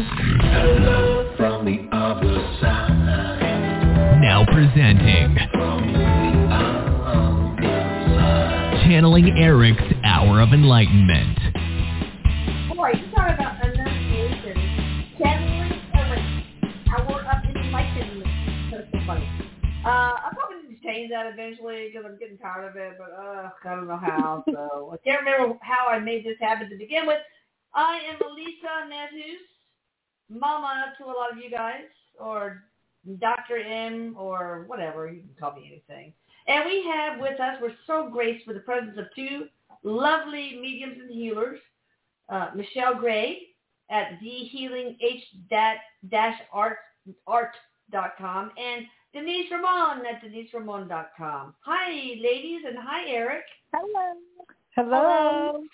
Hello from the other side. Now presenting From the other side. Channeling Erik's Hour of Enlightenment. Boy, you talk about enunciation. Channeling Erik, hour of enlightenment. That's so funny. Uh, I'll probably need to change that eventually because I'm getting tired of it, but uh, I don't know how. So I can't remember how I made this happen to begin with. I am Elisa Medhus, mama to a lot of you guys, or Dr. M, or whatever. You can call me anything. And we have with us, we're so graced with the presence of two lovely mediums and healers uh, Michelle Gray at thehealing-art.com and Denise Ramon at deniseramon.com. Hi, ladies, and hi, Erik. Hello. Hello.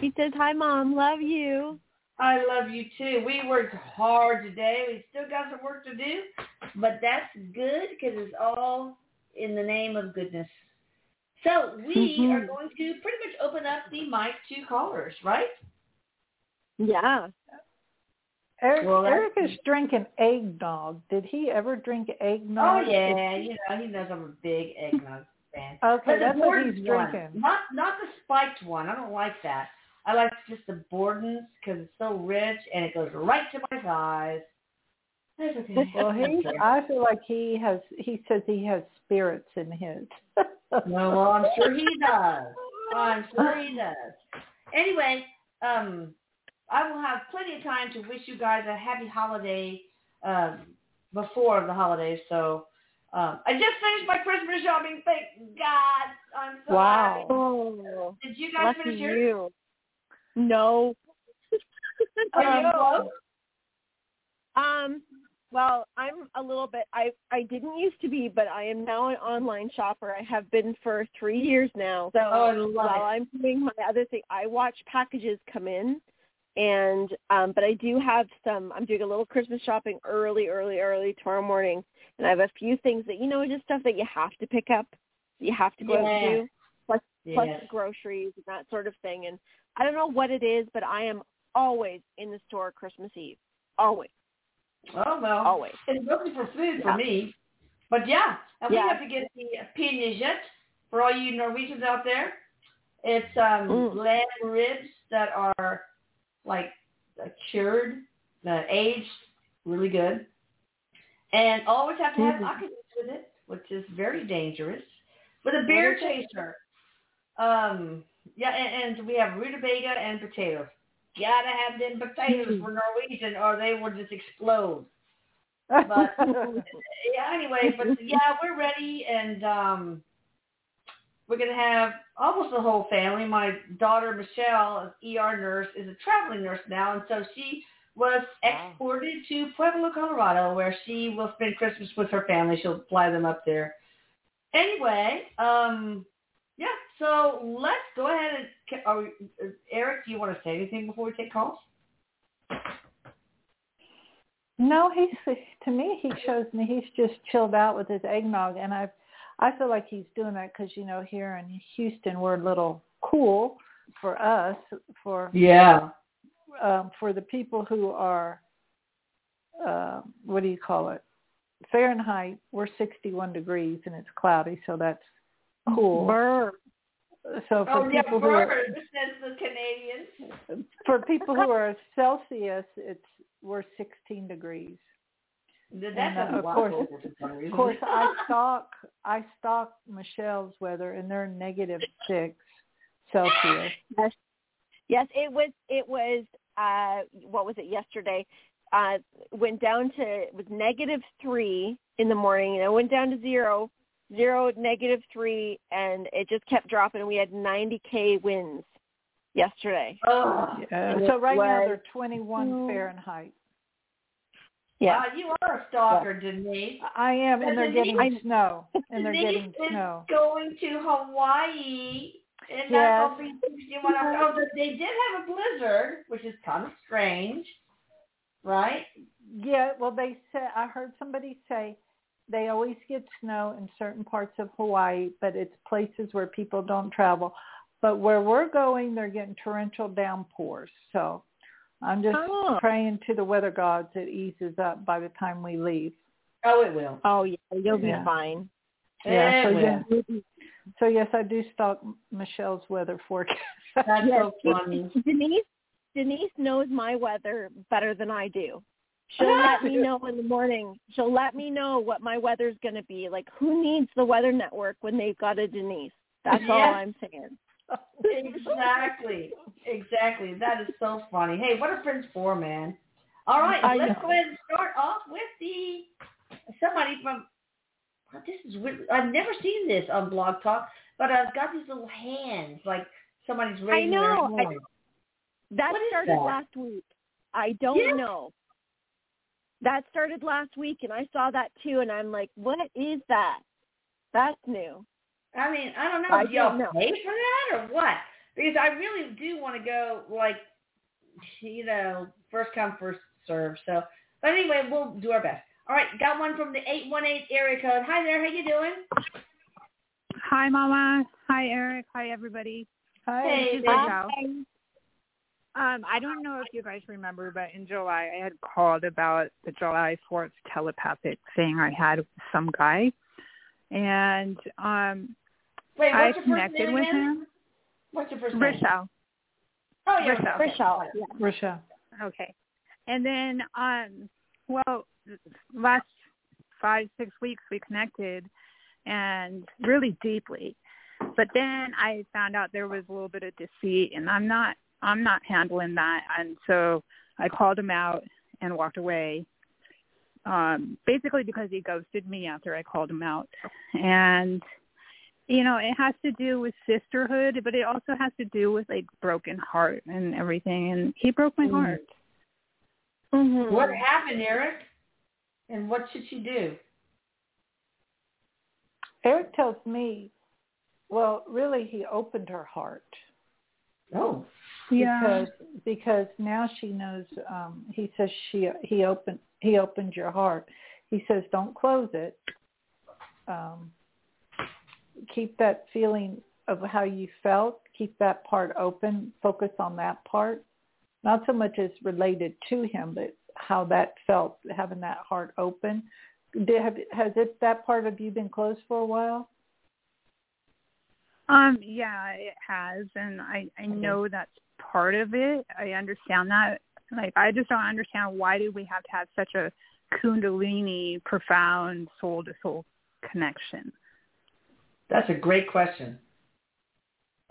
He says, hi, Mom. Love you. I love you too. We worked hard today. We still got some work to do, but that's good because it's all in the name of goodness. So we Mhm. are going to pretty much open up the mic to callers, right? Yeah. Erik, Well, Erik is drinking eggnog. Did he ever drink eggnog? Oh yeah, you know he knows I'm a big eggnog fan. Okay, But the that's what he's one. drinking. Not not the spiked one. I don't like that. I like just the Borden's because it's so rich and it goes right to my thighs. Well, he, I feel like he has. He says he has spirits in his. No, well, I'm sure he does. I'm sure he does. Anyway, um, I will have plenty of time to wish you guys a happy holiday um, before the holidays. So um, I just finished my Christmas shopping. Thank God. I'm so Wow. happy. Did you guys lucky finish yours? you. No. Are Um? Um, well, I'm a little bit. I I didn't used to be, but I am now an online shopper. I have been for three years now. So Oh, while. I'm doing my other thing, I watch packages come in, and um, but I do have some. I'm doing a little Christmas shopping early, early, early tomorrow morning, and I have a few things that you know, just stuff that you have to pick up, you have to go Yeah. and do, plus plus groceries and that sort of thing. And I don't know what it is, but I am always in the store Christmas Eve. Always, Oh well. always. It's mostly for food for me. But yeah, and we have to get the pinnekjøtt for all you Norwegians out there. It's um Mm. lamb ribs that are like uh, cured, uh, aged, really good. And always have to have Mhm. vodka with it, which is very dangerous. With a beer chaser. Um yeah, and, and we have rutabaga and potatoes. Gotta have them potatoes for Norwegian or they will just explode. But yeah, anyway, but yeah, we're ready and um we're gonna have almost the whole family. My daughter Michelle, an ER nurse, is a traveling nurse now and so she was exported to Pueblo, Colorado, where she will spend Christmas with her family. She'll fly them up there. Anyway, um, yeah. So let's go ahead and. Are we, uh, Erik, do you want to say anything before we take calls? no, he's to me. He shows me he's just chilled out with his eggnog, and I, I feel like he's doing that because you know here in Houston we're a little cool for us for Yeah. um, for the people who are, uh, what do you call it? Fahrenheit, we're 61 degrees and it's cloudy, so that's cool. Burr. So for Oh yeah, people who are, says the Canadians. for people who are Celsius, it's we're 16 degrees. That And, uh, doesn't of course- over for some reason. Of course, I stalk I stalk Michelle's weather, and they're negative six Celsius. Yes, yes. It was. It was. Uh, what was it yesterday? Uh, went down to it was negative three in the morning, and it went down to zero, zero, negative three, and it just kept dropping. And we had 90 k winds yesterday. oh, Uh, so right now they're 21 Fahrenheit. Yeah. wow, you are a stalker, Denise. I am, and they're Denise- getting snow, and they're Denise getting is snow. going to Hawaii, and Yes. that's all the things you want to. Oh, they did have a blizzard, which is kind of strange, right? Yeah, well, they said I heard somebody say they always get snow in certain parts of Hawaii, but it's places where people don't travel. But where we're going, they're getting torrential downpours. So I'm just Oh. praying to the weather gods it eases up by the time we leave. Oh, it will. Oh yeah, you'll be Yeah. fine. Yeah, so yeah. So yes, I do stalk Michelle's weather forecast. That's Yes, so funny. Denise Denise knows my weather better than I do. She'll let me know in the morning. She'll let me know what my weather's going to be. Like, who needs the Weather Network when they've got a Denise? That's all I'm saying. Exactly. Exactly. That is so funny. Hey, what are friends for, man? All right, I let's know. go ahead and start off with the somebody from. oh, this is weird. I've never seen this on Blog Talk, but I've got these little hands like somebody's raising know. their I- hand. That What started that? last week. I don't know. That started last week, and I saw that too, and I'm like, what is that? That's new. I mean, I don't know. I Do y'all don't know. pay for that or what? Because I really do want to go like, you know, first come first serve. So, but anyway, we'll do our best. All right, got one from the eight one eight area code. Hi there, how you doing? Hi, Mama. Hi, Erik. Hi, everybody. Hi. Hey, This is baby. Rachel. Um, I don't know if you guys remember, but in July I had called about the July 4th telepathic thing I had with some guy, and um, Wait, I what's your first connected name with again? him. What's your first name? Rochelle. Oh, yeah, Rochelle. okay. Rochelle. Yeah. Rochelle. Okay. And then, um, well, last five, six weeks we connected and really deeply. But then I found out there was a little bit of deceit and I'm not, I'm not handling that. And so I called him out and walked away. Um, basically because he ghosted me after I called him out. And, you know, it has to do with sisterhood, but it also has to do with like broken heart and everything. And he broke my Mm. heart. Mm-hmm. What happened, Erik? And what should she do? Erik tells me, well, really, he opened her heart Oh, because because now she knows. Um, he says she he opened he opened your heart. He says don't close it. Um, keep that feeling of how you felt. Keep that part open. Focus on that part. Not so much as related to him, but how that felt having that heart open. Did, have, has it that part of you been closed for a while? Um, yeah, it has, and I I know that's part of it. I understand that. Like, I just don't understand why do we have to have such a kundalini, profound soul to soul connection. that's a great question.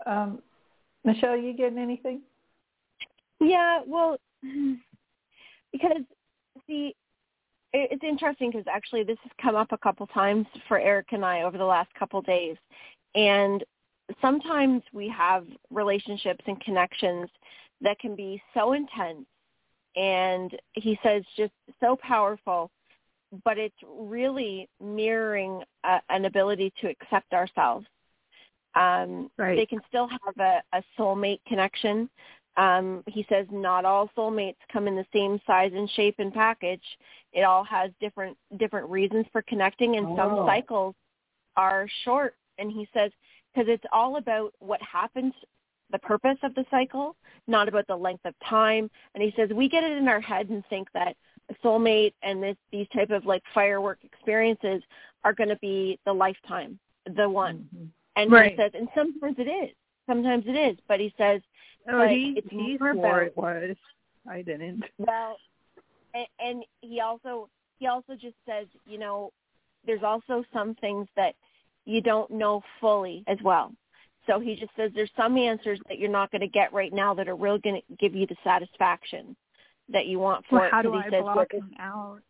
Um, Michelle, you getting anything? Yeah, well, because see, it's interesting because actually this has come up a couple times for Erik and I over the last couple days, and sometimes we have relationships and connections that can be so intense, and he says just so powerful, but it's really mirroring a, an ability to accept ourselves. Um, Right. They can still have a, a soulmate connection, um, he says not all soulmates come in the same size and shape and package. It all has different different reasons for connecting, and some Oh. cycles are short. And he says because it's all about what happens, the purpose of the cycle, not about the length of time. And he says we get it in our head and think that a soulmate and this these type of like firework experiences are going to be the lifetime, the one. Mhm. And Right. he says, and sometimes it is. Sometimes it is. But he says Oh, But he it's he more about- it was. I didn't. Well, and, and he also he also just says, you know, there's also some things that you don't know fully as well. So he just says there's some answers that you're not going to get right now that are really going to give you the satisfaction that you want for Well, it. how do I says, block him out?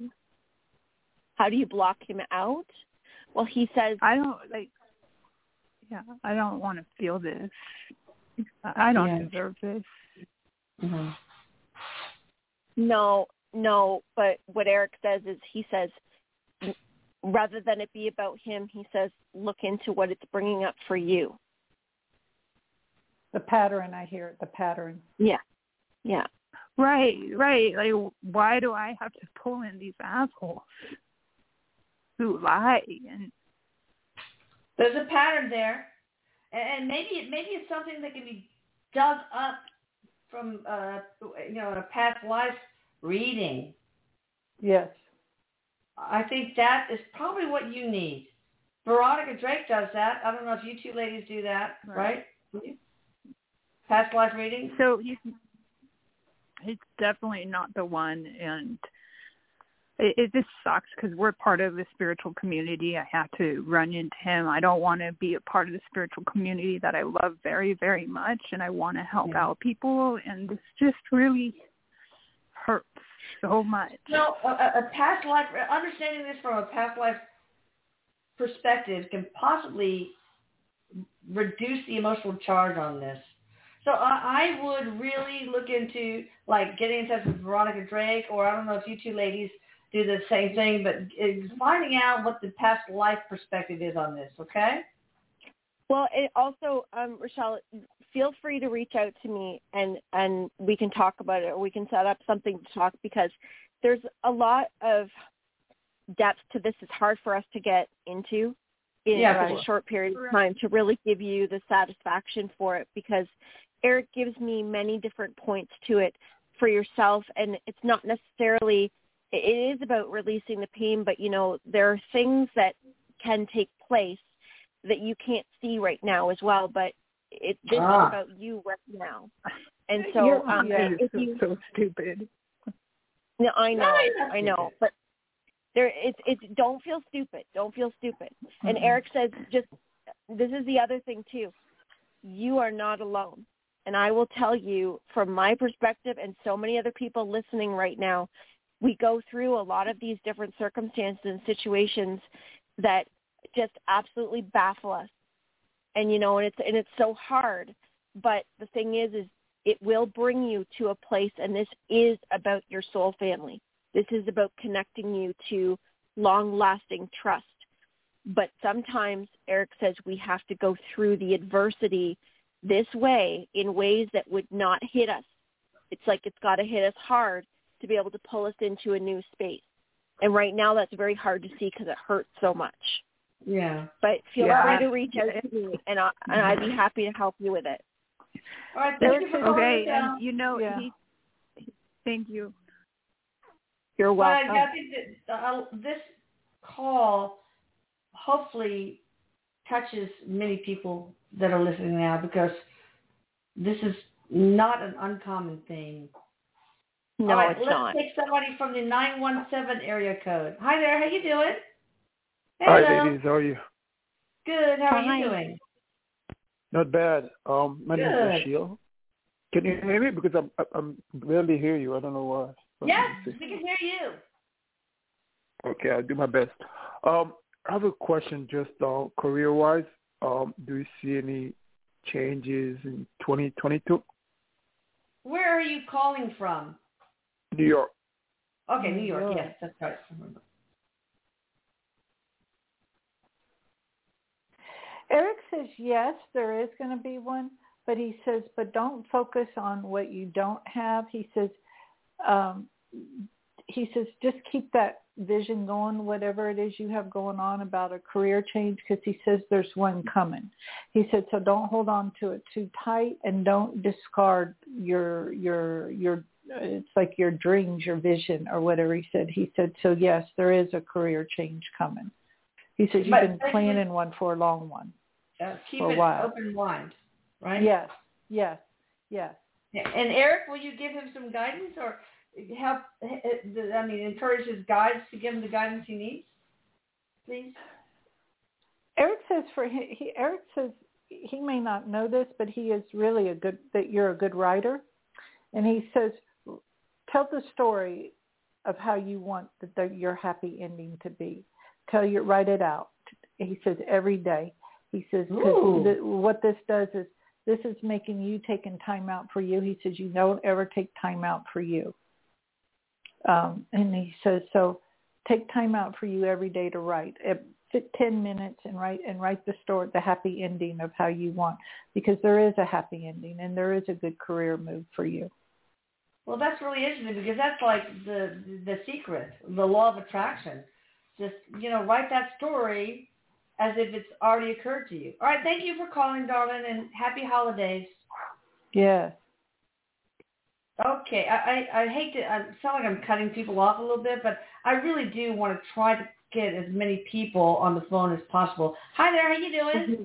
How do you block him out? Well, he says, I don't like. Yeah, I don't want to feel this. I don't Yeah. deserve this. hmm No, no. But what Erik says is he says, rather than it be about him, he says, look into what it's bringing up for you. The pattern, I hear it, the pattern. Yeah, yeah. Right, right. Like, why do I have to pull in these assholes who lie? And There's a pattern there, and and maybe it maybe it's something that can be dug up from uh, you know a past life reading. Yes. I think that is probably what you need. Veronica Drake does that. I don't know if you two ladies do that, right? Right. Past life reading. So he's he's definitely not the one, and it, it just sucks because we're part of the spiritual community. I have to run into him. I don't want to be a part of the spiritual community that I love very, very much, and I want to help Yeah. out people, and this just really hurts so much. No, a, a a past life, understanding this from a past life perspective can possibly reduce the emotional charge on this. So I, I would really look into like getting in touch with Veronica Drake, or I don't know if you two ladies do the same thing, but finding out what the past life perspective is on this. Okay? Well, it also, um, Rochelle, feel free to reach out to me and and we can talk about it, or we can set up something to talk because there's a lot of depth to this. It's hard for us to get into in Yeah, a short period of time to really give you the satisfaction for it because Eric gives me many different points to it for yourself, and it's not necessarily. It is about releasing the pain, but you know there are things that can take place that you can't see right now as well, but it this Ah. is about you right now. And so You're um right. if so, you so stupid. no, I know, No, I know. But there it's it's don't feel stupid. Don't feel stupid. And Mhm. Erik says just this is the other thing too. You are not alone. And I will tell you from my perspective and so many other people listening right now, we go through a lot of these different circumstances and situations that just absolutely baffle us. And you know, and it's and it's so hard. But the thing is is it will bring you to a place and this is about your soul family. This is about connecting you to long lasting trust. But sometimes Erik says we have to go through the adversity this way in ways that would not hit us. It's like it's got to hit us hard to be able to pull us into a new space. And right now that's very hard to see because it hurts so much. Yeah. But feel Yeah. free to reach out to me and, I, and I'd be happy to help you with it. All right. Thank you for calling Okay, down. and you know, Yeah. he, he, thank you. You're Well, welcome. I think that uh, this call hopefully touches many people that are listening now because this is not an uncommon thing. no, All right, it's let's not. take somebody from the 917 area code. Hi there, how you doing? Hi, Hello. ladies. How are you? Good, how are Hi. you doing? Not bad. Um, my name is Ashil. Can you hear me? Because I'm I'm barely hear you. I don't know why. Yes, we can hear you. Okay, I'll do my best. Um, I have a question just uh, career-wise. Um, do you see any changes in 2022? Where are you calling from? New York. Okay, New New York. York. Yes, that's right. Erik says yes, there is going to be one, but he says, but don't focus on what you don't have. He says, um, he says, just keep that vision going, whatever it is you have going on about a career change, because he says there's one coming. He said, so don't hold on to it too tight, and don't discard your your your. It's like your dreams, your vision, or whatever he said. He said, so yes, there is a career change coming. He says you've But been planning one for a long one. Uh, keep For a it while. open mind, right? Yes, yes, yes. And Erik, will you give him some guidance or help? I mean, encourage his guides to give him the guidance he needs, please. Erik says for he, he Erik says he may not know this, but he is really a good that you're a good writer, and he says tell the story of how you want the, the, your happy ending to be. Tell you write it out. He says every day. He says Ooh. because what this does is this is making you taking time out for you. He says you don't ever take time out for you. Um, and he says so take time out for you every day to write. Sit ten minutes and write and write the story, the happy ending of how you want, because there is a happy ending and there is a good career move for you. Well, that's really interesting because that's like the the secret, the law of attraction. Just you know, write that story as if it's already occurred to you. All right, thank you for calling, darling, and happy holidays. Yeah. Okay, I, I, I hate to I sound like I'm cutting people off a little bit, but I really do want to try to get as many people on the phone as possible. Hi there, how you doing? Mm-hmm.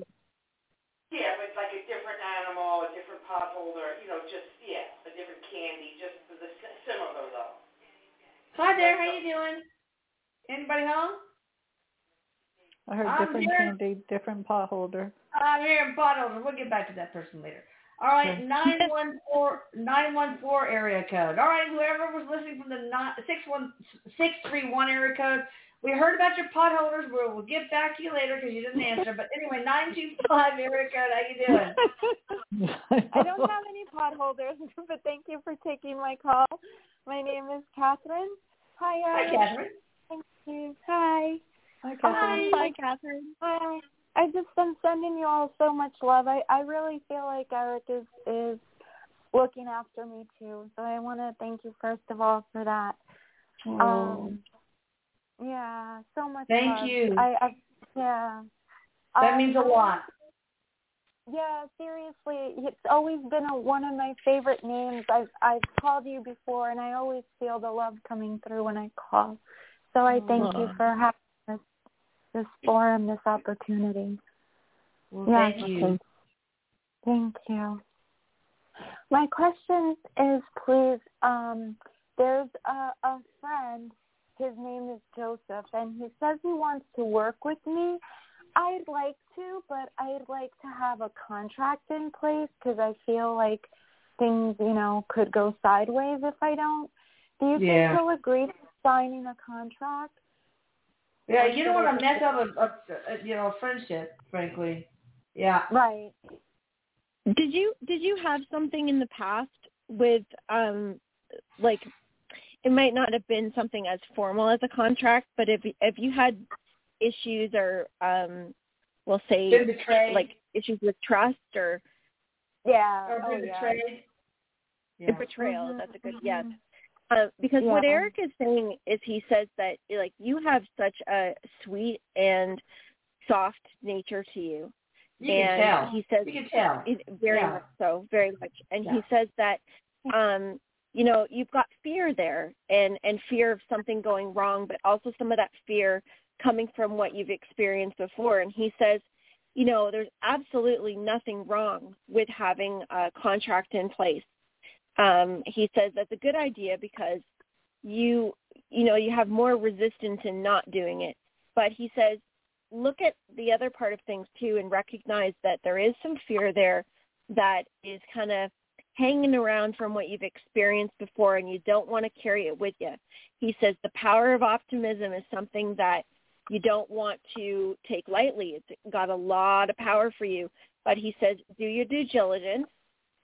Yeah, but it's like a different animal, a different pot holder, you know, just yeah, a different candy, just the, the similar though. Hi there, how you doing? Anybody home? I heard I'm different here. candy, different pot holder. I'm here in Bottle. We'll get back to that person later. All right, Okay. nine one four nine one four area code. All right, whoever was listening from the nine, six one six three one area code, we heard about your pot holders. We'll, we'll get back to you later because you didn't answer. But anyway, nine two five area code. How you doing? I don't have any pot holders, but thank you for taking my call. My name is Catherine. Hi, Hi, Catherine. Thank you. Hi. Hi, Catherine. Hi, Catherine. Hi. I just been sending you all so much love. I I really feel like Erik is is looking after me too. So I want to thank you first of all for that. Um, yeah, so much. Thank love. you. I, I yeah. that Um, means a lot. yeah, seriously, it's always been a, one of my favorite names. I've I've called you before, and I always feel the love coming through when I call. So I thank you for having this this forum, this opportunity. Well, Yeah, thank you. Thank you. My question is, please, um, there's a, a friend, his name is Joseph, and he says he wants to work with me. I'd like to, but I'd like to have a contract in place because I feel like things, you know, could go sideways if I don't. Do you Yeah. think he'll agree to signing a contract? Yeah, you don't want to mess up a, a, a you know a friendship, frankly. Yeah. Right. Did you did you have something in the past with um like it might not have been something as formal as a contract, but if if you had issues or um we'll say like issues with trust or Yeah. or oh, been yeah. betrayed. the Yeah. betrayal, Mhm, that's a good yes. Uh, because what Erik is saying is he says that like you have such a sweet and soft nature to you. You and can tell. he says You can tell. Very Yeah. much so, very much. And Yeah. he says that um, you know, you've got fear there and and fear of something going wrong, but also some of that fear coming from what you've experienced before. And he says, you know, there's absolutely nothing wrong with having a contract in place. Um, he says that's a good idea because you you know, you have more resistance in not doing it. But he says look at the other part of things too and recognize that there is some fear there that is kind of hanging around from what you've experienced before and you don't want to carry it with you. He says the power of optimism is something that you don't want to take lightly. It's got a lot of power for you. But he says do your due diligence.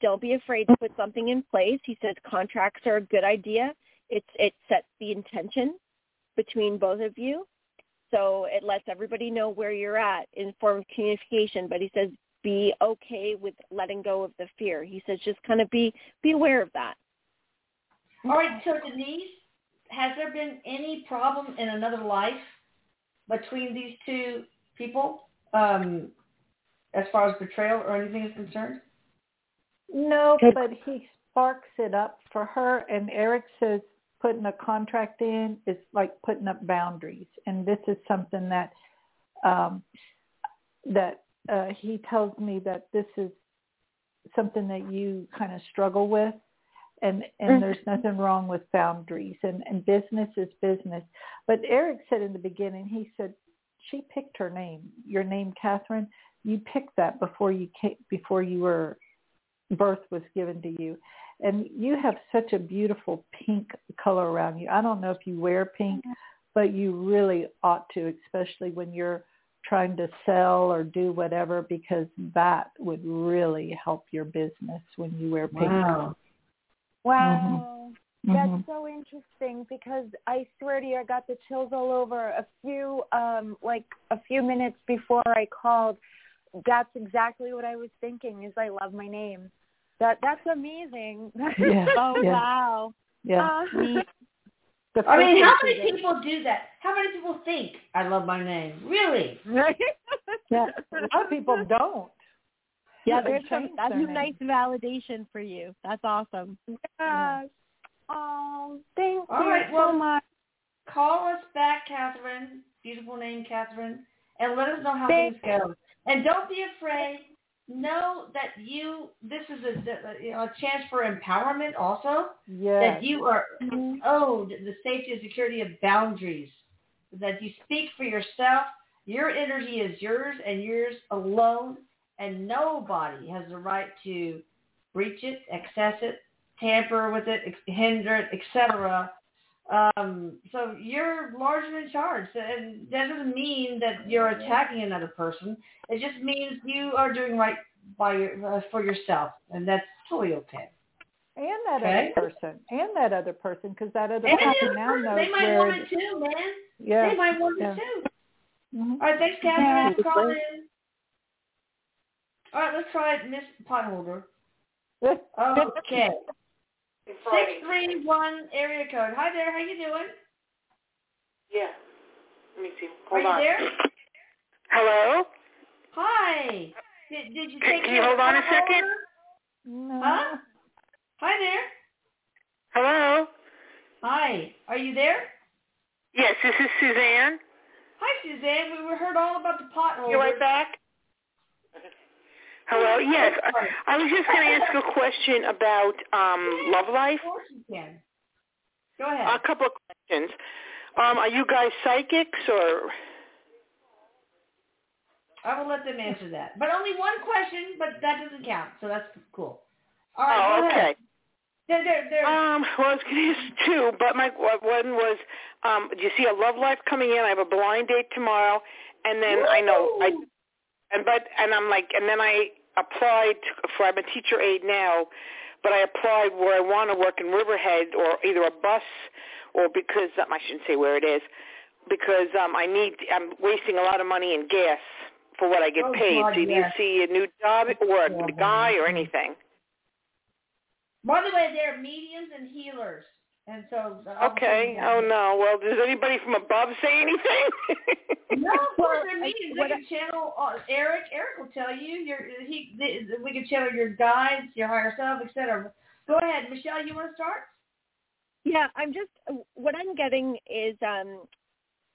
Don't be afraid to put something in place. He says contracts are a good idea. It's it sets the intention between both of you so it lets everybody know where you're at in form of communication. But he says be okay with letting go of the fear. He says just kind of be be aware of that. All right. So Denise, has there been any problem in another life between these two people, um, as far as betrayal or anything is concerned? No, but he sparks it up for her, and Erik says putting a contract in is like putting up boundaries, and this is something that um, that uh, he tells me that this is something that you kind of struggle with, and and Mhm. there's nothing wrong with boundaries, and and business is business. But Erik said in the beginning, he said she picked her name, your name, Catherine. You picked that before you came, before you were birth was given to you. And you have such a beautiful pink color around you. I don't know if you wear pink, but you really ought to, especially when you're trying to sell or do whatever, because that would really help your business when you wear pink. Wow. Wow. Mhm. That's so interesting because I swear to you, I got the chills all over a few, um, like a few minutes before I called. That's exactly what I was thinking. Is I love my name. That that's amazing. Yeah, oh yeah. wow. Yeah. Uh, I mean, how many people do that? How many people think I love my name? Really? Yeah, a lot of people don't. Yeah, there's some that's their some nice validation for you. That's awesome. Yeah. Oh, thank All you right, so well- much. Call us back, Catherine. Beautiful name, Catherine, and let us know how Thank- things go. And don't be afraid. Know that you. This is a, you know, a chance for empowerment. Also, Yes. that you are mm-hmm. owed the safety and security of boundaries. That you speak for yourself. Your energy is yours and yours alone, and nobody has the right to breach it, access it, tamper with it, hinder it, etc. Um, so you're largely in charge, and that doesn't mean that you're attacking another person. It just means you are doing right by your, uh, for yourself, and that's totally okay. and that Okay. other person, and that other person, because that other And the person other now person, knows they might where. want it too, man. yeah. They might want yeah. it too. Mhm. All right, thanks, Catherine, Yeah. for calling in. All right, let's try it, Miss Potholder. Okay. Six three one area code. Hi there, how you doing? Yeah. Let me see. Are Hold you on. there? Hello? Hi. Did, did you Can- take can you hold on a second? No. Huh? Hi there. Hello? Hi. Are you there? Yes, this is Suzanne. Hi, Suzanne. We heard all about the potholder. You right back? Hello? Yes. I, I was just going to ask a question about um, love life. Of course you can. Go ahead. A couple of questions. Um, are you guys psychics or? I will let them answer that. But only one question, but that doesn't count, so that's cool. All right, oh, okay. ahead. They're, they're, they're, Um, well, I was going to ask two, but my one was, um, do you see a love life coming in? I have a blind date tomorrow, and then I know I, and but and I'm like, and then I applied for. I'm a teacher aide now, but I applied where I want to work in Riverhead or either a bus or because um, I shouldn't say where it is because um, I need. I'm wasting a lot of money in gas for what I get Oh, paid. God, so yes. you see a new job or a Yeah. guy or anything? by the way, they're mediums and healers. And so... Okay. Oh no. Well, does anybody from above say anything? No, of course Well, they're I- mediums. what They can channel uh, Erik. Erik will tell you. Your he. They, we can channel your guides, your higher self, etc. Go ahead, Michelle. You want to start? Yeah, I'm just what I'm getting is um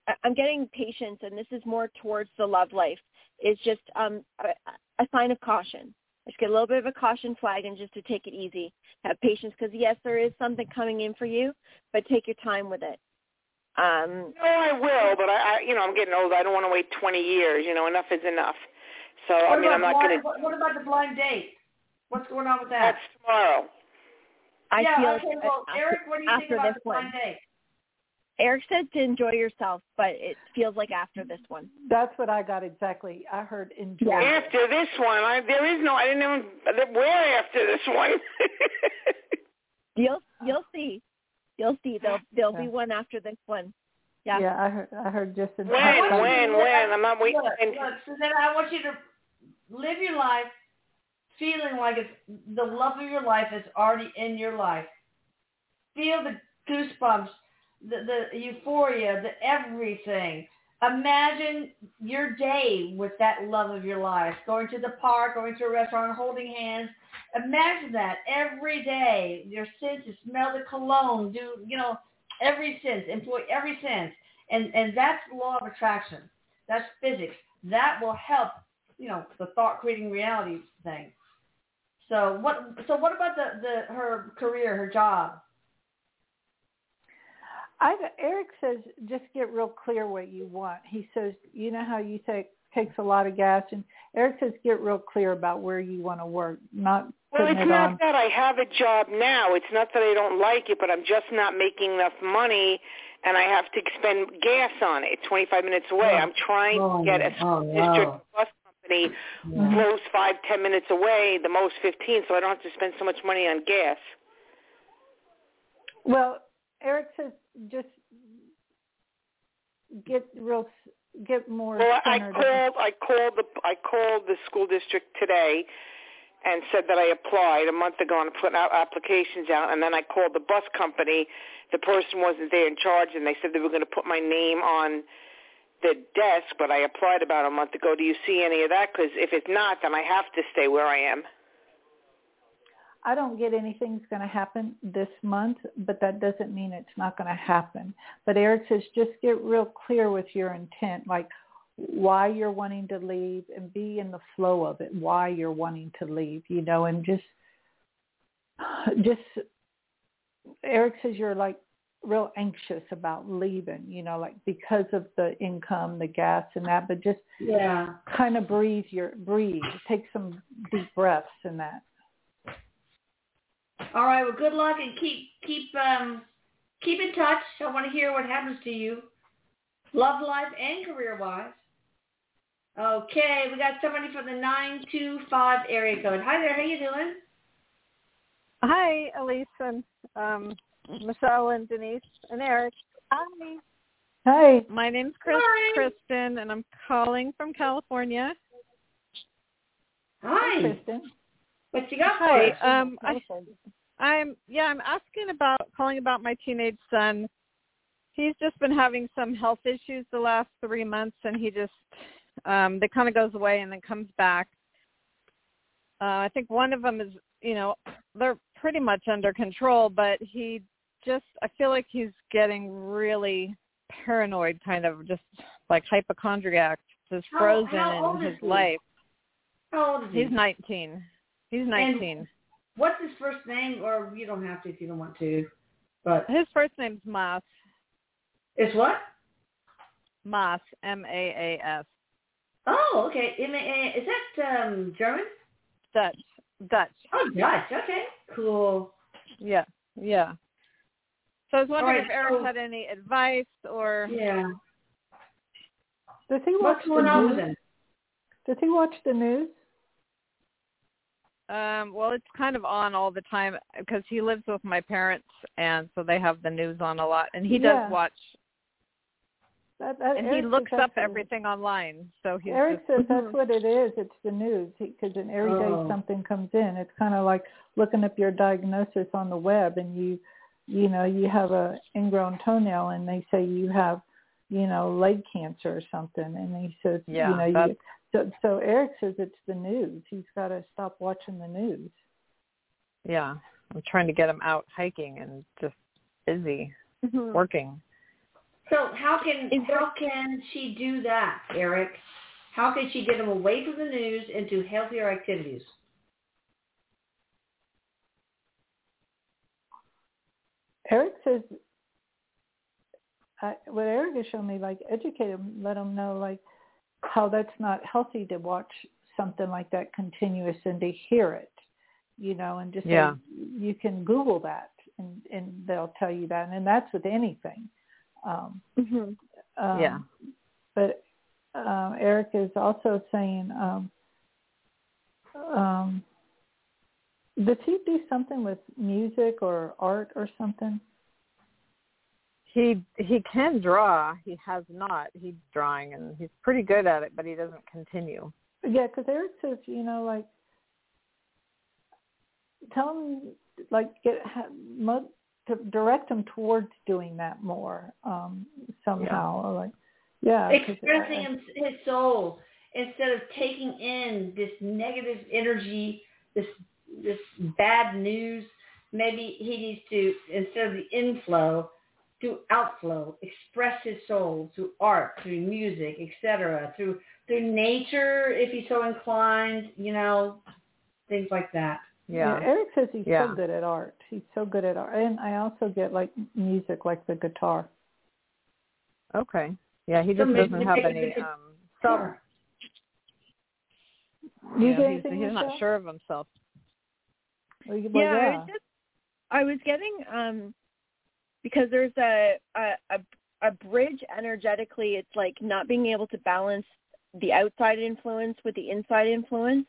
I- I'm getting patience and this is more towards the love life is just um a, a sign of caution. Just get a little bit of a caution flag and just to take it easy. Have patience because yes, there is something coming in for you, but take your time with it. Um no, I will, but I, I, you know, I'm getting old. I don't want to wait 20 years. You know, enough is enough. So I mean, I'm not blind, going to. what, what about the blind date? What's going on with that? That's tomorrow. I yeah, feel okay, well, after, Erik, what do you think after about this the blind one. date? Erik said to enjoy yourself, but it feels like after this one. That's what I got exactly. I heard enjoy. Yeah. After this one, I, there is no. I didn't even. Where after this one? You'll you'll see. You'll see. There'll there'll be one after this one. Yeah. Yeah, I heard. I heard just in when? I want you to When? When? I'm not waiting. Look, look, Susanna, I want you to live your life feeling like it's the love of your life is already in your life. Feel the goosebumps, the, the euphoria, the everything. Imagine your day with that love of your life, going to the park, going to a restaurant, holding hands. Imagine that every day. Your senses, smell the cologne, do you know every sense, employ every sense, and and that's law of attraction. That's physics. That will help, you know, the thought creating reality thing. So what? So what about the the her career, her job? I, Erik says just get real clear what you want. He says, you know how you take takes a lot of gas, and Erik says get real clear about where you want to work, not Well, it's it not on. that I have a job now. It's not that I don't like it, but I'm just not making enough money, and I have to spend gas on it. 25 minutes away. Oh. I'm trying Oh, to get a oh, school district bus company Yeah. close five, ten minutes away, the most 15, so I don't have to spend so much money on gas. Well, Erik says just get real, get more Well, I called. I called the. I called the school district today, and said that I applied a month ago and put out applications out. And then I called the bus company. The person wasn't there in charge, and they said they were going to put my name on the desk, but I applied about a month ago. Do you see any of that? Because if it's not, then I have to stay where I am. I don't get anything's going to happen this month, but that doesn't mean it's not going to happen. But Erik says just get real clear with your intent, like why you're wanting to leave and be in the flow of it, why you're wanting to leave, you know, and just, just, Erik says you're like real anxious about leaving, you know, like because of the income, the gas and that, but just Yeah. kind of breathe your, breathe, take some deep breaths in that. All right. Well, good luck and keep keep um keep in touch. I want to hear what happens to you, love life and career wise. Okay, we got somebody from the nine two five area code. Hi there. How you doing? Hi, Elise and um, Michelle and Denise and Erik. Hi. Hi. My name's Chris Hi. Kristen, and I'm calling from California. Hi. Kristen. What you got for Hi. us? Um, I, I'm yeah. I'm asking about calling about my teenage son. He's just been having some health issues the last three months, and he just um, that kind of goes away and then comes back. Uh, I think one of them is you know they're pretty much under control, but he just I feel like he's getting really paranoid, kind of just like hypochondriac, just frozen how old in is his he? life. How old is he? He's 19. He's 19. What's his first name? Or you don't have to if you don't want to. But His first name's Moss. it's what? Maas, M-A-A-S. Oh, okay. M- uh, Is that um German? Dutch. Dutch. Oh, Dutch. Okay. Cool. Yeah. Yeah. So I was wondering All right, if Erik so- had any advice or Yeah. Does he watch What's going the on news? with him? Does he watch the news? Um well it's kind of on all the time because he lives with my parents and so they have the news on a lot and he Yeah. does watch That, that, and he looks up everything online so he's Erik just, says that's what it is. It's the news because in every day Oh. something comes in. It's kind of like looking up your diagnosis on the web, and you, you know, you have a ingrown toenail, and they say you have, you know, leg cancer or something, and he says, Yeah, you know, you, that's- so so Erik says it's the news. He's got to stop watching the news. yeah i'm trying to get him out hiking and just busy Mhm. working So how can Is there- how can she do that, Erik? How can she get him away from the news into healthier activities? Erik says, I, what Erik has shown me, like educate him, let him know like how that's not healthy to watch something like that continuous and to hear it, you know, and just say, Yeah. you can Google that and and they'll tell you that, and that's with anything. Um, Mhm. um, Yeah. But uh, Erik is also saying, um, um, does he do something with music or art or something? He he can draw he has not he's drawing and he's pretty good at it but he doesn't continue Yeah, because Erik says, you know, like, tell him, like, get ha, mo- to direct him towards doing that more um, somehow. Or like, yeah, Expressing uh, his, his soul instead of taking in this negative energy, this this bad news. Maybe he needs to instead of the inflow, do outflow, express his soul through art, through music, etc., through through nature if he's so inclined, you know, things like that. yeah. yeah Erik says he's Yeah. so good at art. He's so good at art, and I also get like music, like the guitar. okay yeah he just maybe doesn't have any the um Sure. self You yeah, he's, he's not sure of himself Well, you- well, yeah, I was just I was getting um because there's a, a a a bridge energetically. It's like not being able to balance the outside influence with the inside influence,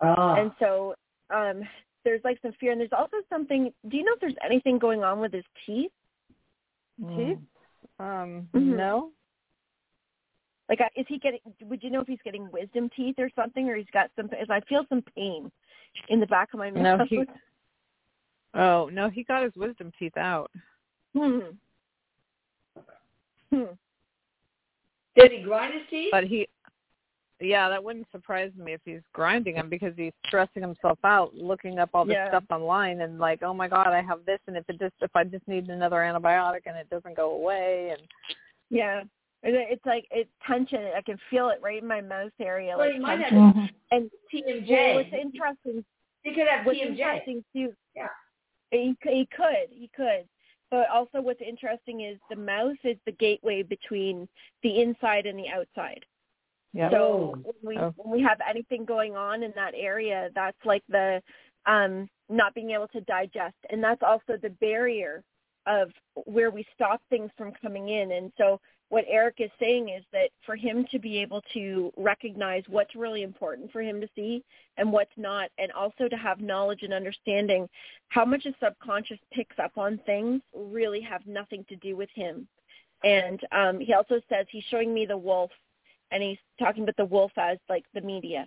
Oh. and so um there's like some fear. And there's also something. Do you know if there's anything going on with his teeth? teeth um Mhm. no Like, uh, is he getting? Would you know if he's getting wisdom teeth or something, or he's got some? I feel some pain in the back of my mouth. no he oh no he got his wisdom teeth out Hmm. Hmm. Did he grind his teeth? But he, yeah, that wouldn't surprise me if he's grinding them because he's stressing himself out, looking up all this Yeah. stuff online, and like, oh my god, I have this, and if it just if I just need another antibiotic and it doesn't go away, and Yeah. And It's like it's tension. I can feel it right in my mouth area. Well, like he might have tension. Mhm. And TMJ. well, what's interesting he could have what's TMJ. interesting too. Yeah. He he could he could, but also what's interesting is the mouth is the gateway between the inside and the outside. Yeah. So when we Oh. when we have anything going on in that area, that's like the um not being able to digest, and that's also the barrier of where we stop things from coming in. And so what Erik is saying is that for him to be able to recognize what's really important for him to see and what's not, and also to have knowledge and understanding how much his subconscious picks up on things really have nothing to do with him. And um, he also says he's showing me the wolf, and he's talking about the wolf as like the media.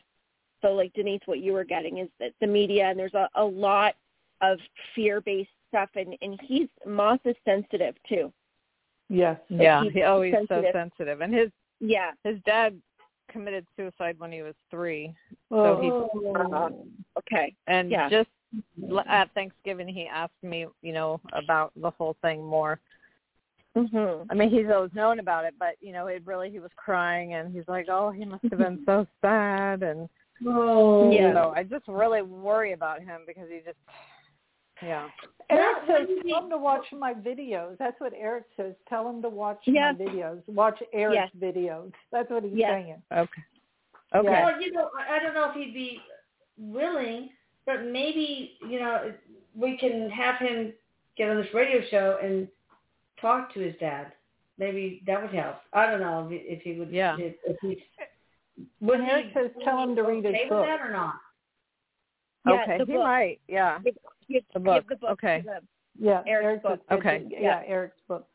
So like Denise, what you were getting is that the media, and there's a, a lot of fear-based stuff, and and he's Maas is sensitive too. Yes. yeah, he's he always so sensitive. sensitive, and his Yeah. his dad committed suicide when he was three, Oh. he- Uh-huh. Okay. and Yeah. just at Thanksgiving he asked me, you know, about the whole thing more. Mm-hmm. I mean, he's always known about it, but you know, it really he was crying, and he's like, "Oh, he must have been so sad," and Oh. Yeah. so I just really worry about him because he just, yeah, Erik Well, says, tell him to watch my videos. That's what Erik says. Tell him to watch Yeah. my videos. Watch Erik's Yes. videos. That's what he's Yes. saying. okay, okay, Yeah. Well, you know, I I don't know if he'd be willing, but maybe you know we can have him get on this radio show and talk to his dad. Maybe that would help. I don't know if, if he would. Yeah. If, if he's. Would Erik he, says, tell him to read his okay with book. that or not? Yeah, okay, he book. might, yeah, Give, give, The book. give the book Okay. to them. Yeah, Erik's Erik's book. Okay. Yeah, Yeah. Erik's book.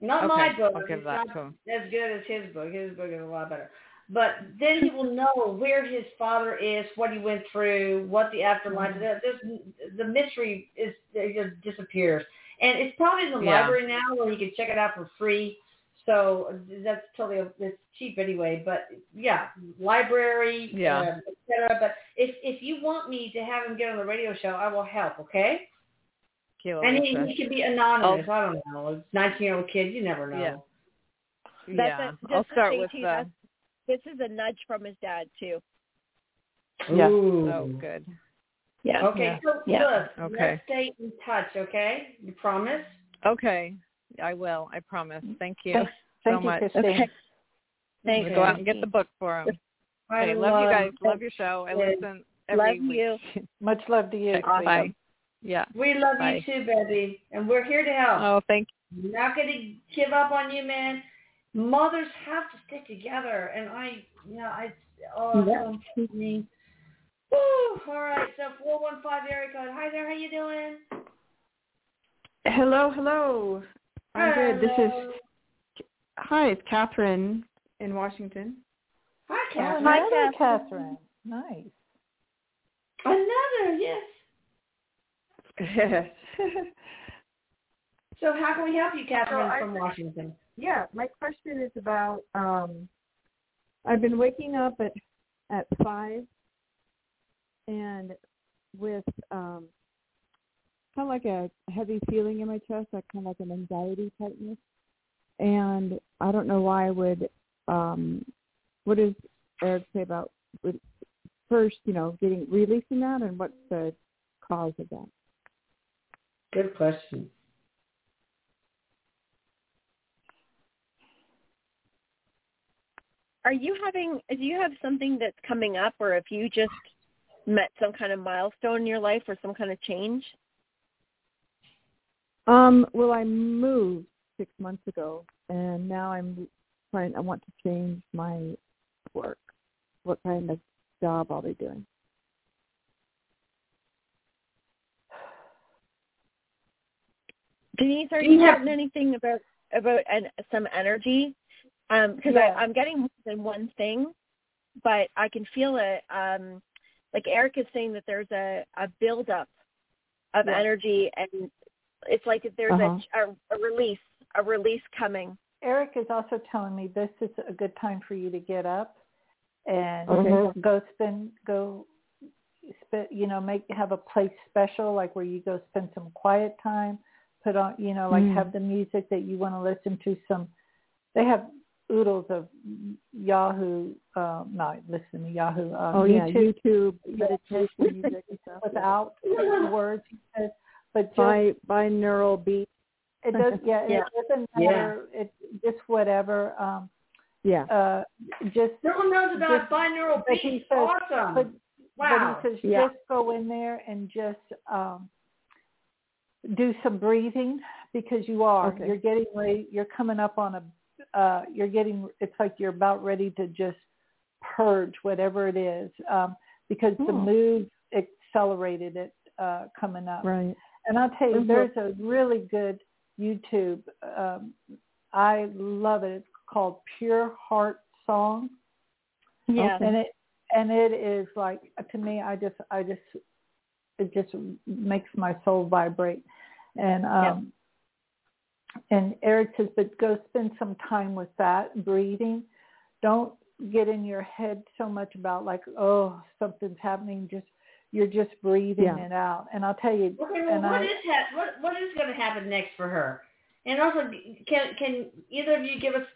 Not okay, my book. I'll give it's that not to him. as good as his book. His book is a lot better. But then he will know where his father is, what he went through, what the afterlife. Mm-hmm. is. There's, the mystery is it just disappears, and it's probably in the Yeah. library now where he can check it out for free. So that's totally it's cheap anyway. But yeah, library, Yeah. uh, et cetera. But if if you want me to have him get on the radio show, I will help. Okay. Kilo And he, he can be anonymous. I don't know. A 19 year old kid, you never know. Yeah. That's yeah, a, just I'll to start with to you, uh, this is a nudge from his dad too. Yeah. Ooh. oh, good. Yeah. Okay, Yeah. so Yeah. look, Okay. let's stay in touch, okay? You promise? Okay, I will. I promise. Thank you Thank, thank so you, much. Christine. Okay. I'm Thanks. go out and get the book for him. I Okay, love you guys. love- Love your show. I listen every Love week. you. Much love to you. Okay, Bye. Yeah. We love Bye. you too, baby, and we're here to help. Oh, thank We're not going to give up on you, man. Mothers have to stick together, and I, yeah, I, oh, Yeah. so important to me. Woo! All right, so 415 area code. Hi there, how you doing? Hello, hello. I'm good. This is hi, it's Catherine in Washington. Hi, Oh, Catherine. another Catherine. Nice. Another, yes. Yes. So how can we help you, Catherine, I- from Washington? yeah, my question is about um I've been waking up at at five and with um kind of like a heavy feeling in my chest, like kind of like an anxiety tightness. And I don't know why I would um what does Erik say about would first, you know, getting releasing that and what's the cause of that? Good question. Are you having? Do you have something that's coming up, or if you just met some kind of milestone in your life, or some kind of change? Um, well, I moved six months ago, and now I'm trying. I want to change my work. What kind of job I'll be doing? Denise, are you you have- getting anything about about an, some energy? Um, because Yeah. I'm getting more than one thing, but I can feel it. Um, like Erik is saying that there's a a buildup of Yeah. energy, and it's like if there's Uh-huh. a, a a release, a release coming. Erik is also telling me this is a good time for you to get up and Okay. go spend go spend you know make have a place special like where you go spend some quiet time put on you know like Mm. have the music that you want to listen to some they have oodles of Yahoo um not listen to Yahoo uh, oh yeah, YouTube YouTube meditation music and stuff. without words he says but just Bi binaural beat. it does yeah, Yeah. it doesn't matter it just whatever um Yeah. uh just No one knows about just- binaural but beats. says- awesome. but wow. But he says Yeah. just go in there and just um, do some breathing because you are. Okay. You're getting ready. You're coming up on a. Uh, you're getting. It's like you're about ready to just purge whatever it is um, because the Oh. move accelerated it uh, coming up. Right. And I'll tell you, Mhm. there's a really good YouTube. Um, I love it. It's called Pure Heart Song Yeah. and it and it is like to me i just i just it just makes my soul vibrate and um and erik says but go spend some time with that breathing don't get in your head so much about like oh something's happening just you're just breathing Yeah. it out and i'll tell you Okay, well, and what I, is ha- what what is going to happen next for her? And also, can can either of you give us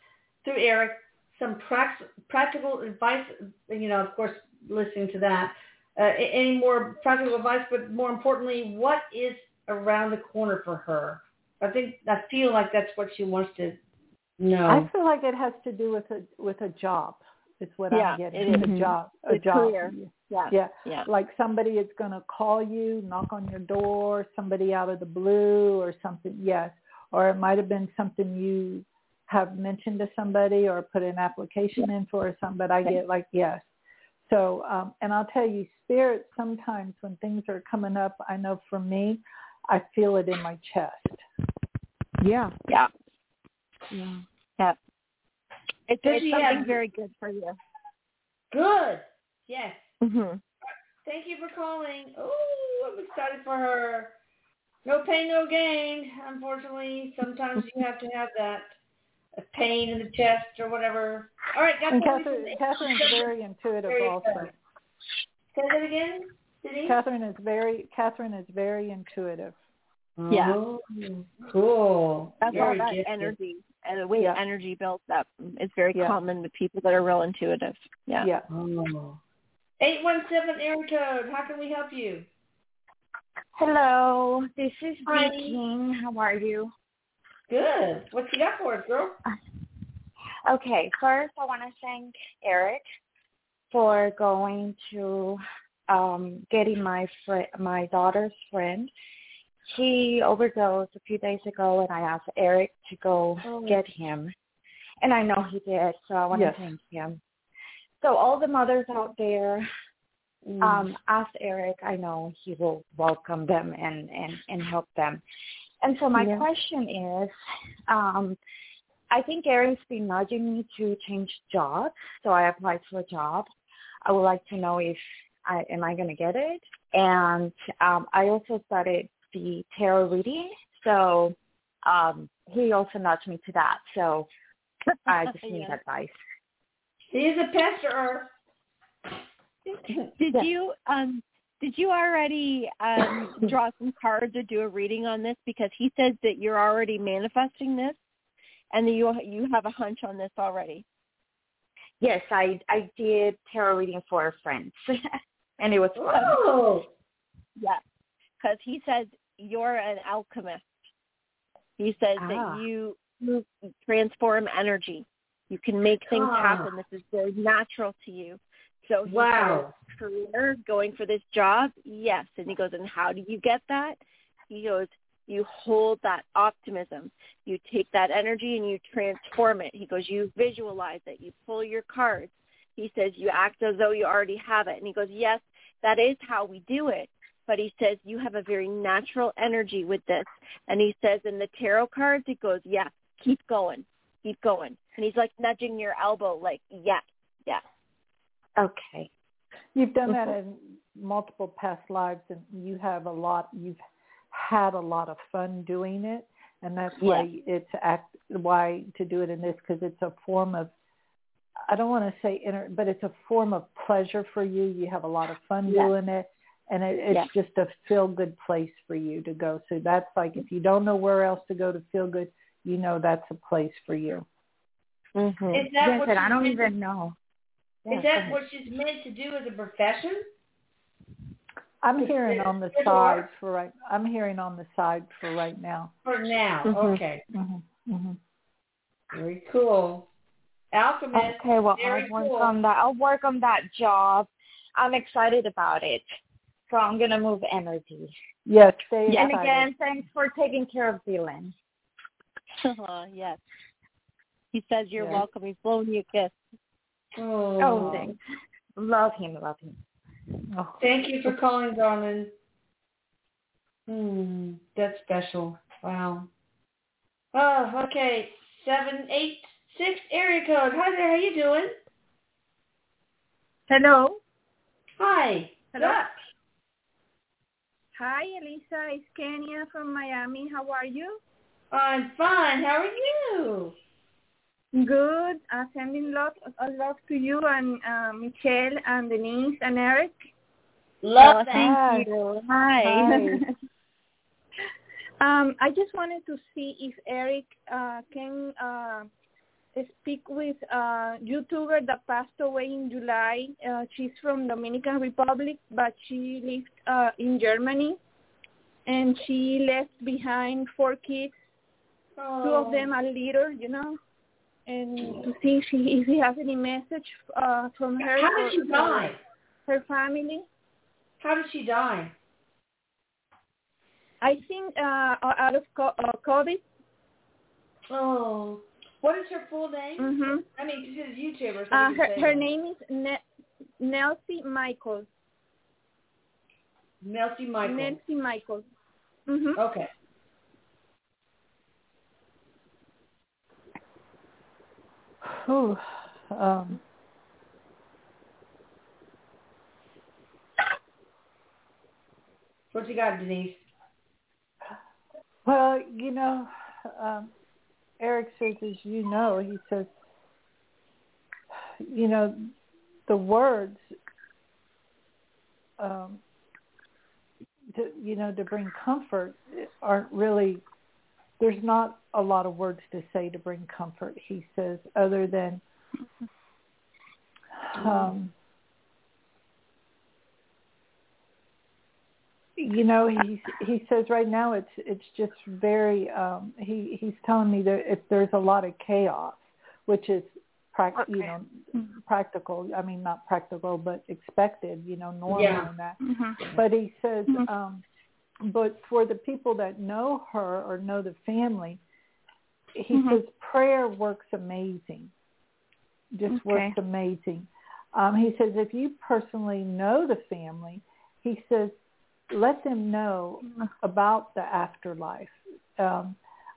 through Erik some prac- practical advice? You know, of course, listening to that. Uh, any more practical advice, but more importantly, what is around the corner for her? I think I feel like that's what she wants to know. I feel like it has to do with a with a job is what Yeah, i'm getting it a job a The job career. Yeah. yeah Yeah. like somebody is going to call you, knock on your door, somebody out of the blue or something. Yes. Or it might have been something you have mentioned to somebody or put an application in for or something, but I get like, yes. So, um, and I'll tell you, spirit, sometimes when things are coming up, I know for me, I feel it in my chest. Yeah. Yeah. Yeah. Yeah. It's, Does it's something have- very good for you. Good. Yes. hmm Thank you for calling. Oh, I'm excited for her. No pain, no gain. Unfortunately, sometimes you have to have that a pain in the chest or whatever. All right, got Catherine, Catherine's very intuitive Very also. good. Say that again, Denise? Catherine is very, Catherine is very intuitive. Yeah. Oh, cool. That's Very all that gifted. energy and the way Yeah. energy builds up. It's very Yeah. common with people that are real intuitive. Yeah. Yeah. Oh. 817 area code. How can we help you? Hello, this is Hi. King. How are you? Good. What you got for us, girl? Okay, first I want to thank Erik for going to um getting my fr- my daughter's friend. He overdosed a few days ago, and I asked Erik to go Oh. get him, and I know he did. So I want Yes. to thank him. So all the mothers out there, Mm. um, ask Erik. I know he will welcome them and and and help them. And so my Yeah. question is, um, I think Erik's been nudging me to change jobs, so I applied for a job. I would like to know if I am I going to get it. And um, I also started the tarot reading, so um, he also nudged me to that. So I just need Yeah. advice. He's a pesterer. Did you um did you already um draw some cards or do a reading on this? Because he says that you're already manifesting this and that you you have a hunch on this already. Yes, I I did tarot reading for a friend, and it was fun. Oh. Yeah. Because he says you're an alchemist. He says Ah. that you, transform energy. You can make things Ah. happen. This is very natural to you. So he Wow. career, going for this job, yes. And he goes, and how do you get that? He goes, you hold that optimism. You take that energy and you transform it. He goes, you visualize it. You pull your cards. He says, you act as though you already have it. And he goes, yes, that is how we do it. But he says, you have a very natural energy with this. And he says, in the tarot cards, he goes, yeah, keep going, keep going. And he's like nudging your elbow, like, yes, yes. Okay. You've done that mm-hmm. in multiple past lives, and you have a lot. You've had a lot of fun doing it, and that's why it's act why to do it in this because it's a form of I don't want to say inner, but it's a form of pleasure for you. You have a lot of fun Yeah. doing it, and it, it's Yeah. just a feel good place for you to go. So that's like if you don't know where else to go to feel good, you know that's a place for you. Mm-hmm. Is that yes, what I she's don't meant even to- know. Yeah, Is that what she's meant to do as a profession? I'm Is hearing it- on the side art? for right. I'm hearing on the side for right now. For now, Mhm. okay. hmm hmm Very cool. Alchemist. Okay, well, I'll work cool. on that. I'll work on that job. I'm excited about it. So I'm going to move energy. Yes, stay And excited. again, thanks for taking care of Dylan. yes. He says you're Yeah. welcome. He's blowing you a kiss. Oh, Oh, thanks. Love him, love him. Oh. Thank you for calling, darling. Hmm, that's special. Wow. Oh, okay. Seven eight six area code. Hi there. How you doing? Hello. Hi. Hello. Yeah. Hi, Elisa. It's Kenya from Miami. How are you? I'm fine. How are you? Good. Uh, sending love, uh, love to you and uh, Michelle and Denise and Erik. Love Oh, that. thank you. Hi. um, I just wanted to see if Erik uh, can uh, speak with a YouTuber that passed away in July. Uh, she's from Dominican Republic, but she lived uh, in Germany, and she left behind four kids. Two of them are little, you know, and to see if she if he has any message uh, from her. How did she die? Her family. How did she die? I think uh, out of uh, COVID. Oh. What is her full name? Mhm. I mean, she's a YouTuber. So Uh, her her name is ne- Nelsie Michaels. Nelsie Michaels. Nelsie Michaels. Mhm. Okay. Whew. Um, What you got, Denise? well, you know, um, Erik says, as you know, he says, you know, the words, um, to, you know, to bring comfort aren't really. There's not a lot of words to say to bring comfort. He says, other than. Um, you know he he says right now it's it's just very um he he's telling me that if there's a lot of chaos which is prac you know practical i mean not practical but expected you know normal Yeah. in that Mhm. but he says Mhm. um but for the people that know her or know the family he Mhm. says prayer works amazing just Okay. works amazing um he says if you personally know the family he says let them know about the afterlife. Um,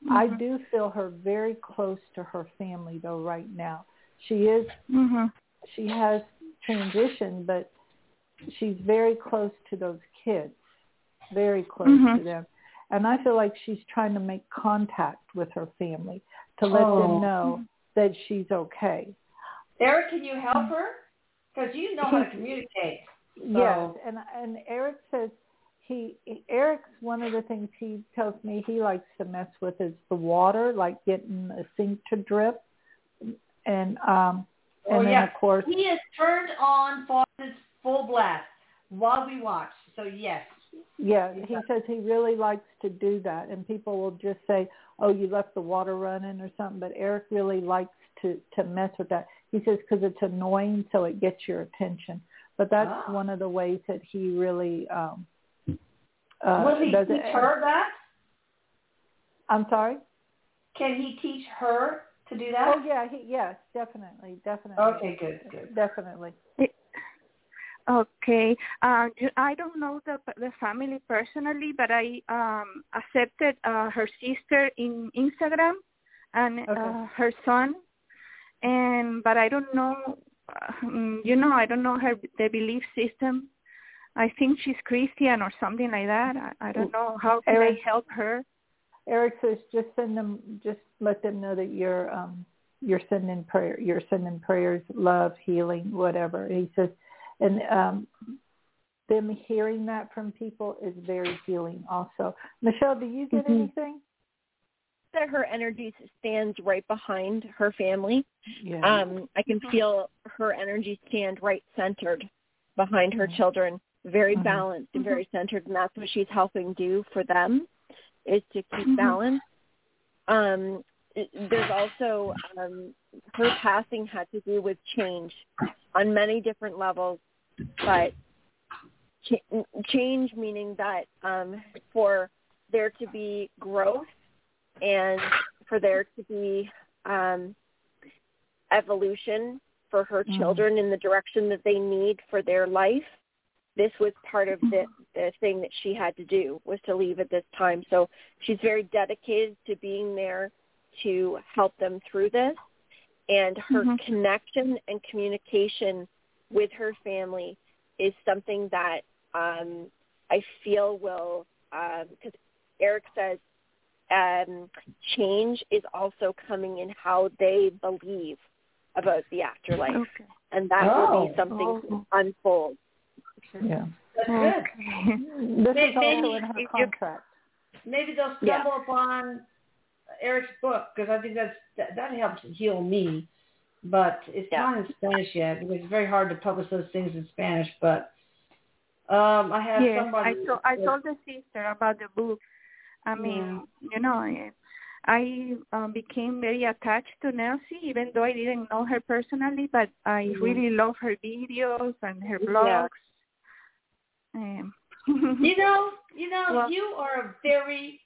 I Mhm. do feel her very close to her family though right now. She is Mhm. she has transitioned but she's very close to those kids. Very close Mhm. to them. And I feel like she's trying to make contact with her family to let Oh. them know that she's okay. Erik, can you help her? Because you know how to He- communicate. Yes, and and Erik says he Erik's one of the things he tells me he likes to mess with is the water, like getting a sink to drip, and um and oh then yeah. of course he has turned on faucets full blast while we watch. So yes. yeah he says he really likes to do that, and people will just say oh you left the water running or something, but Erik really likes to to mess with that. He says because it's annoying, so it gets your attention. But that's Ah. one of the ways that he really um uh, Will he does teach it. her that? I'm sorry. Can he teach her to do that? Oh yeah, he, yes, definitely, definitely. Okay, good, good. Definitely. Okay. Uh, I don't know the the family personally, but I um, accepted uh, her sister in Instagram and Okay. uh, her son, and but I don't know. Um, you know, I don't know her the belief system. I think she's Christian or something like that. I, I don't know how can I help her. Erik says just send them, just let them know that you're um, you're sending prayer, you're sending prayers, love, healing, whatever. He says, and um, them hearing that from people is very healing. Also, Michelle, do you get Mhm. anything? That her energy stands right behind her family. Yeah. Um, I can feel her energy stand right centered behind her children, very Mhm. balanced and very centered, and that's what she's helping do for them is to keep Mhm. balance. Um, there's also um, her passing had to do with change on many different levels, but ch- change meaning that um, for there to be growth and for there to be um, evolution for her Mhm. children in the direction that they need for their life. This was part of the, the thing that she had to do was to leave at this time. So she's very dedicated to being there to help them through this. And her Mhm. connection and communication with her family is something that um, I feel will, because Erik says um, change is also coming in how they believe about the afterlife, Okay. and that will Oh. be something Oh. to unfold. Yeah. That's good. This May- is also maybe in her contract. Maybe they'll Yeah. stumble upon Erik's book because I think that's that, that helps heal me. But it's Yeah. not in Spanish yet because it's very hard to publish those things in Spanish. But um, I have yes, somebody. I told I told the sister about the book. I mean, you know, I, I um, became very attached to Nancy, even though I didn't know her personally. But I Mhm. really love her videos and her Yeah. blogs. Um, you know, you know, Well- you are a very,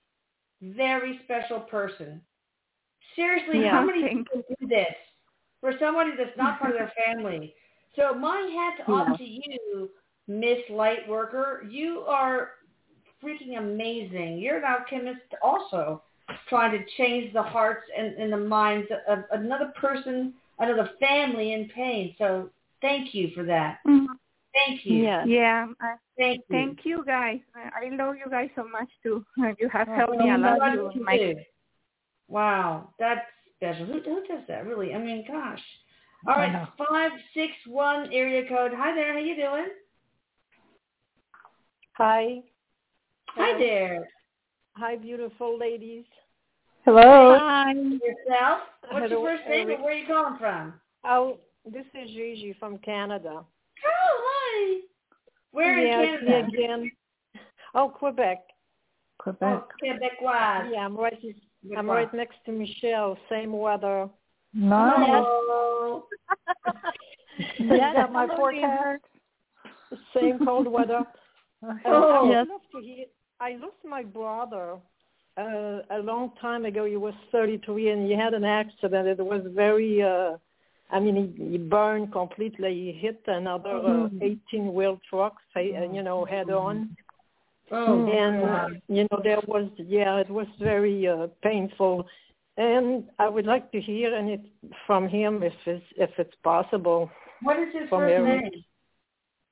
very special person. Seriously, Yeah, how many people do this for somebody that's not part of their family? So my hat's off to you, Miss Lightworker. You are freaking amazing. You're an alchemist also, trying to change the hearts and, and the minds of another person, another family in pain. So thank you for that. Mhm. Thank you. Yeah. yeah, I, Thank you. thank you guys. I I love you guys so much too. You have Oh, helped me a lot what you My. Wow, that's special. Who, who does that, really? I mean, gosh. All I right, know. five six one area code. Hi there. How you doing? Hi. Hi Hello. there. Hi, beautiful ladies. Hello. Hi. Yourself? What's Hello, your first name Erik. and where are you calling from? Oh, this is Gigi from Canada. Oh, hi. Where yes, in me Canada? again. Oh, Quebec. Quebec. Oh, Quebecois. Yeah, I'm right. I'm right next to Michelle. Same weather. Nice. Hello. Is that my hello, forecast? Same cold weather. Uh, Oh. I would Yes. love to hear. I lost my brother uh, a long time ago. He was 33 and he had an accident. It was very. Uh, I mean, he, he burned completely. He hit another uh, 18 wheel truck, say, uh, you know, head on. Oh, and God. you know there was yeah it was very uh, painful and i would like to hear any from him if it's if it's possible what is his from first Erik.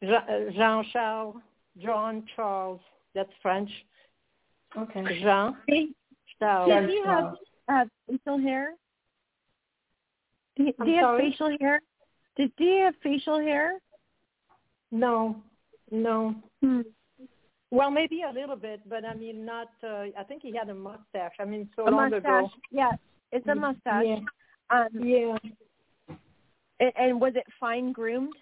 name? jean charles john charles that's french Okay. jean Hey, charles Did he have uh, facial hair? Did he, I'm have facial hair? Did he have facial hair? no no Hmm. well maybe a little bit but i mean not uh, i think he had a mustache i mean so a long mustache. ago Yeah, it's a mustache. yeah Um, yeah and, and was it fine groomed?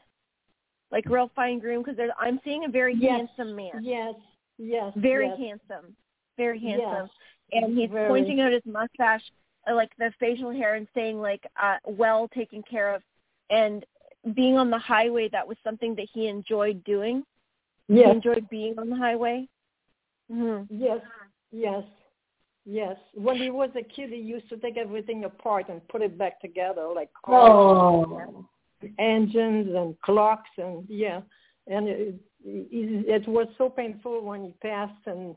Like real fine groomed? Because I'm seeing a very Yes. handsome man. yes yes Very yes. handsome. Very Yes. handsome. And he's Very. pointing out his mustache, like the facial hair, and saying like uh, well taken care of. And being on the highway, that was something that he enjoyed doing. He yes enjoyed being on the highway. hmm Yes, yes, yes. When he was a kid, he used to take everything apart and put it back together, like cars, Oh. engines and clocks, and yeah. And it, it, it was so painful when he passed, and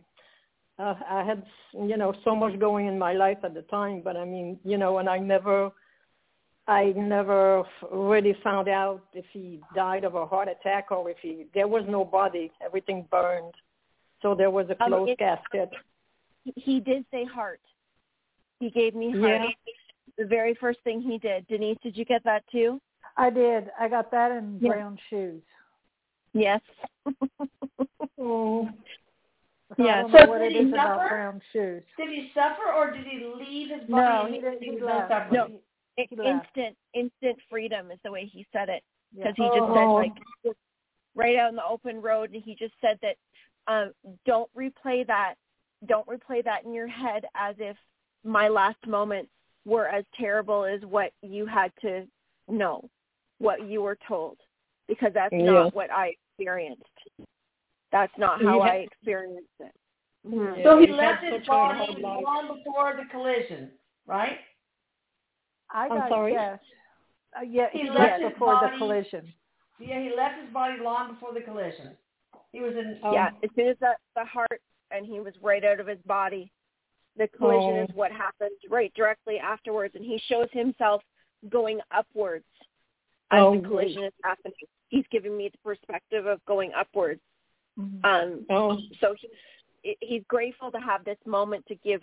uh, I had, you know, so much going in my life at the time. But I mean, you know, and I never, I never really found out if he died of a heart attack or if he. There was no body. Everything burned. So there was a Um, closed it- casket. he did say heart. He gave me heart. Yeah. The very first thing he did. Denise, did you get that too? I did. I got that in Yeah. brown shoes. Yes. oh. So Yeah, I so what did it he is about suffer? brown shoes. Did he suffer or did he leave his No, body? he didn't. He was no left. No. He, he left. instant instant freedom is the way he said it Yeah. because he just said Oh. like right out in the open road and he just said that um don't replay that don't replay that in your head as if my last moments were as terrible as what you had to know what you were told because that's Yeah. not what i experienced that's not how Yeah. i experienced it Mhm. So he Yeah, left that's his such a hard body long before the collision, right? I I'm got sorry? yes. Uh, yeah, He he, left left his before body- the collision. Yeah, he left his body long before the collision. He was in. Oh. Yeah, as soon as the, the heart and he was right out of his body. The collision Oh. is what happened right directly afterwards, and he shows himself going upwards as Oh, the great. collision is happening. He's giving me the perspective of going upwards. Mhm. Um, Oh. so he he's grateful to have this moment to give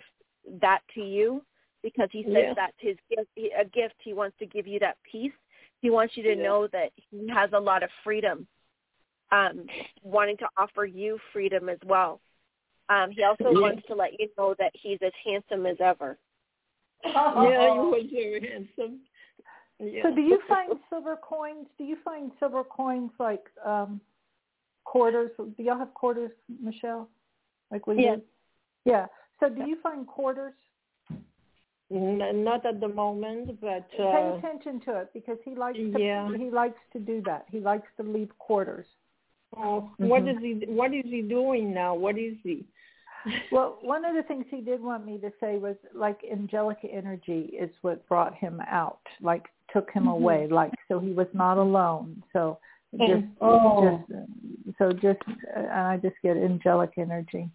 that to you because he says Yeah. that's his gift, a gift. He wants to give you that peace. He wants you to Yeah. know that he has a lot of freedom, um, wanting to offer you freedom as well. Um, he also Yeah. wants to let you know that he's as handsome as ever. Yeah, you was very handsome. Yeah. So do you find silver coins? Do you find silver coins like um quarters? Do y'all have quarters, Michelle? Like we Yes. do? Yeah. So do you find quarters? Not at the moment, but Pay uh, attention to it because he likes to Yeah. he likes to do that. He likes to leave quarters. oh, what Mhm. is he? What is he doing now? What is he? Well, one of the things he did want me to say was like angelic energy is what brought him out, like took him Mhm. away, like so he was not alone. So. Just, Oh. just so just, uh, and I just get angelic energy.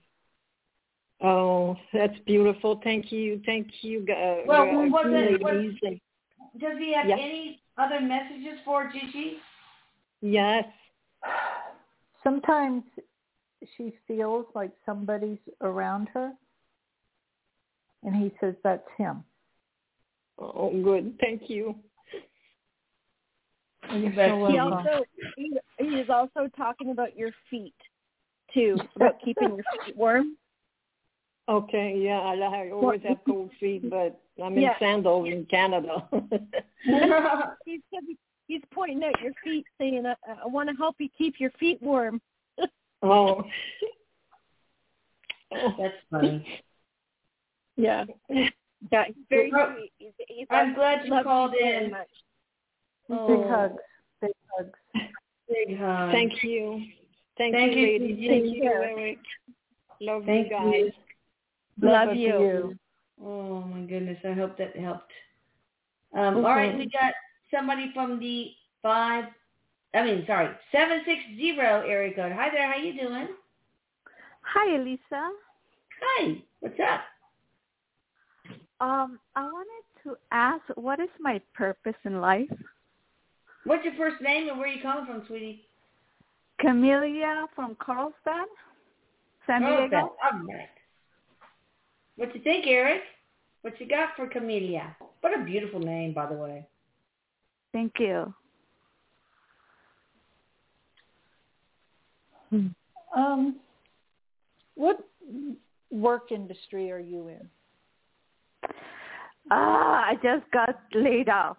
Oh, that's beautiful. Thank you, thank you, uh, Well, uh, was it- ladies. Does he have Yeah. any other messages for Gigi? yes, Sometimes she feels like somebody's around her, and he says that's him. oh, good. Thank you. You're bet so He welcome. also he, he is also talking about your feet too, about keeping your feet warm. Okay, yeah, I, I always have cold feet, but I'm in Yeah. sandals in Canada. he's he's pointing out your feet, saying, "I, I want to help you keep your feet warm." oh, That's funny. Yeah, yeah, he's very Well, sweet. He's, he's I'm glad you loves called very in. Much. Big Oh, hugs, big hugs. Big hugs. thank you. Thank, Thank you, you, ladies. Gigi. Thank you. Erik. Love Thank you guys. you. Love for you. Oh my goodness, I hope that helped. Um, All right, we got somebody from the five. I mean, sorry, seven six zero area code. Hi there, how you doing? Hi, Elisa. Hi, what's up? Um, I wanted to ask, what is my purpose in life? What's your first name and where are you calling from, sweetie? Camellia from Carlsbad, San Diego. All right. What you think, Erik? What you got for Camellia? What a beautiful name, by the way. Thank you. Um, what work industry are you in? Ah, I just got laid off.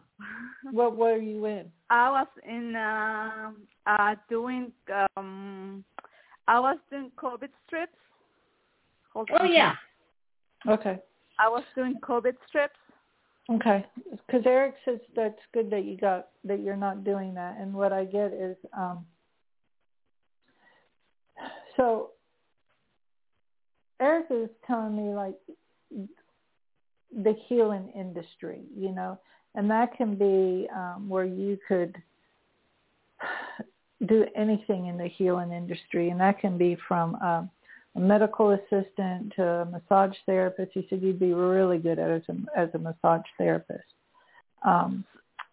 What were you in? I was in uh, uh doing um I was doing COVID strips. Hold Oh on. yeah. Okay. I was doing COVID strips. Okay, because Erik says that's good that you got that you're not doing that, and what I get is um, so Erik is telling me like the healing industry, you know, and that can be um, where you could do anything in the healing industry, and that can be from um, a medical assistant to a massage therapist. He said you'd be really good at as a, as a massage therapist um,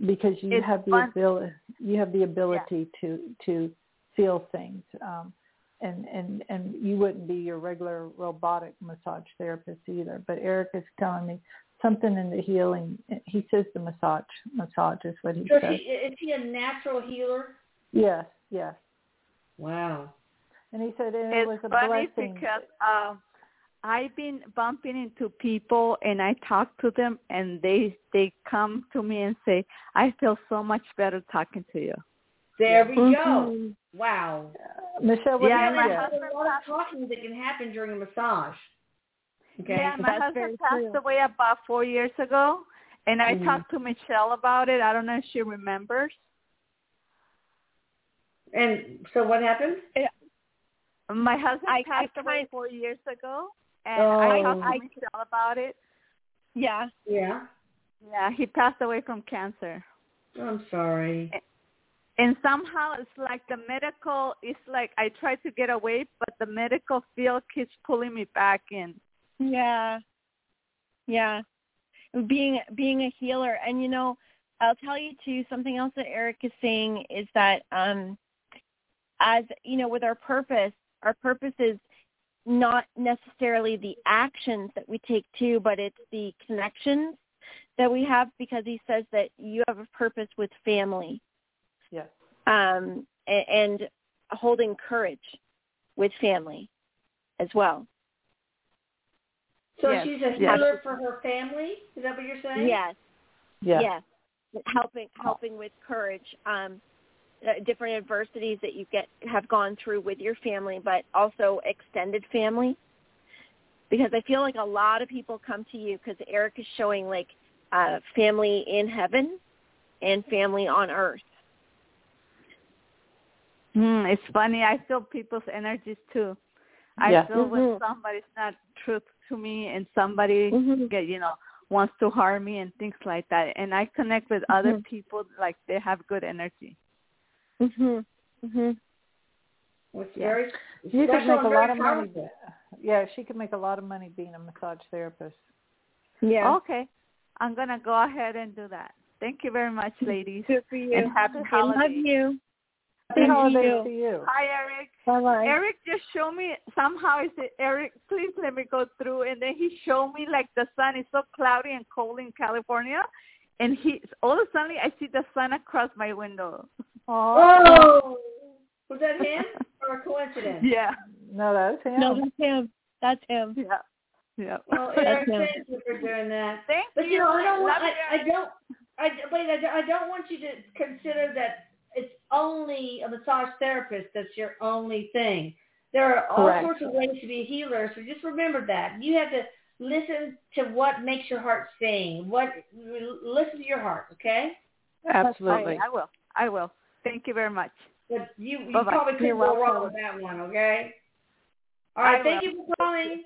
because you It's have the fun. ability you have the ability to to feel things. Um, and and and you wouldn't be your regular robotic massage therapist either. But Erik is telling me something in the healing. He says the massage massage is what he So says. she, is he a natural healer? Yes, yes. Wow. And he said and it it's was a funny blessing. because um I've been bumping into people and I talk to them and they they come to me and say, I feel so much better talking to you. There we Mm-hmm. go. Wow. Michelle, what Yeah, do my you get? There's a lot of talking that can happen during a massage. Okay. Yeah, my That's husband passed true. away about four years ago and I Mhm. talked to Michelle about it. I don't know if she remembers. And so what happened? Yeah. My husband I- I passed away kind- four years ago and I Oh. talked to I- Michelle about it. Yeah. Yeah. Yeah, he passed away from cancer. I'm sorry. and somehow it's like the medical it's like i try to get away but the medical field keeps pulling me back in Yeah. Yeah. Being being a healer and you know, I'll tell you too something else that Erik is saying is that um as you know with our purpose, our purpose is not necessarily the actions that we take too, but it's the connections that we have because he says that you have a purpose with family Yes. um, a- and holding courage with family as well. So Yes, she's a yes. healer for her family? Is that what you're saying? Yes, Yeah. yes, helping helping with courage, um, uh, different adversities that you get have gone through with your family, but also extended family. Because I feel like a lot of people come to you because Erik is showing like uh, family in heaven and family on earth. hmm, it's funny i feel people's energies too i Yeah. feel when Mhm. somebody's not truth to me and somebody Mhm. get you know wants to harm me and things like that and i connect with other Mhm. people like they have good energy Mhm. Mhm. Well, Yeah. very You could make a lot of money. powerful. Yeah, she could make a lot of money being a massage therapist. Yeah. okay i'm gonna go ahead and do that thank you very much ladies Good for you. and happy I love holidays you. Happy holidays you. to you. hi erik Bye bye. Erik just showed me somehow I said, Erik, please let me go through and then he showed me like the sun is so cloudy and cold in California and he all of a sudden I see the sun across my window. Oh, was that him or a coincidence? Yeah. No, that's him. No, that's him. That's him. Yeah. Yeah. Well, Erik, thank you for doing that. Thank But you. you know, I don't want. I, I don't. I wait. I, don't- I don't want you to consider that it's only a massage therapist that's your only thing. There are all Correct. sorts of ways to be a healer. So just remember that you have to listen to what makes your heart sing. What listen to your heart, okay? Absolutely. I, I will. I will. Thank you very much. But you, you Bye-bye. probably couldn't go wrong with that one, okay? All right, I thank will. you for calling.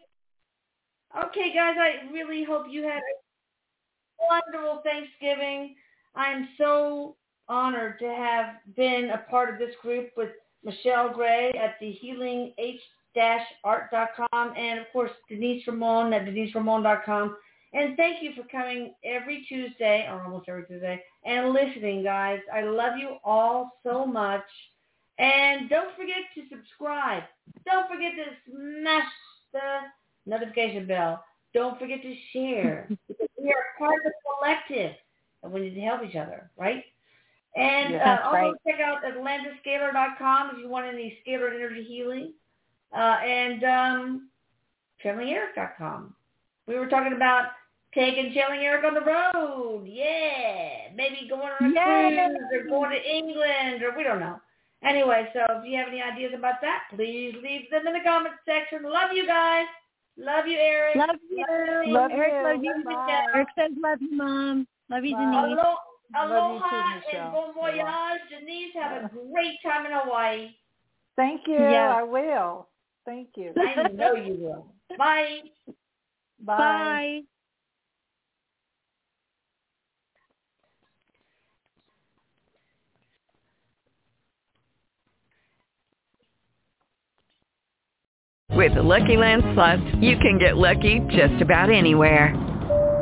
Okay, guys, I really hope you had a wonderful Thanksgiving. I'm so honored to have been a part of this group with Michelle Gray at the healing-art.com and, of course, Denise Ramon at deniseramon.com. And thank you for coming every Tuesday, or almost every Tuesday, and listening, guys. I love you all so much. And don't forget to subscribe. Don't forget to smash the notification bell. Don't forget to share. because we are part of the collective. And we need to help each other, right? And Yeah, uh, also right. check out AtlantisScalar.com if you want any scalar energy healing. Uh, and um, ChannelingErik.com. We were talking about taking Channeling Erik on the road. Yeah. Maybe going on a Yay. cruise or going to England or we don't know. Anyway, so if you have any ideas about that, please leave them in the comment section. Love you guys. Love you, Erik. Love you. Love Erik, you. love you. Bye. Erik says love you, Mom. Love you, Denise. Alo- Love you too, Aloha and Michelle. bon voyage. Denise, have a great time in Hawaii. Thank you. Yes. I will. Thank you. I know you will. Bye. Bye. Bye. With the Lucky Land Slots, you can get lucky just about anywhere.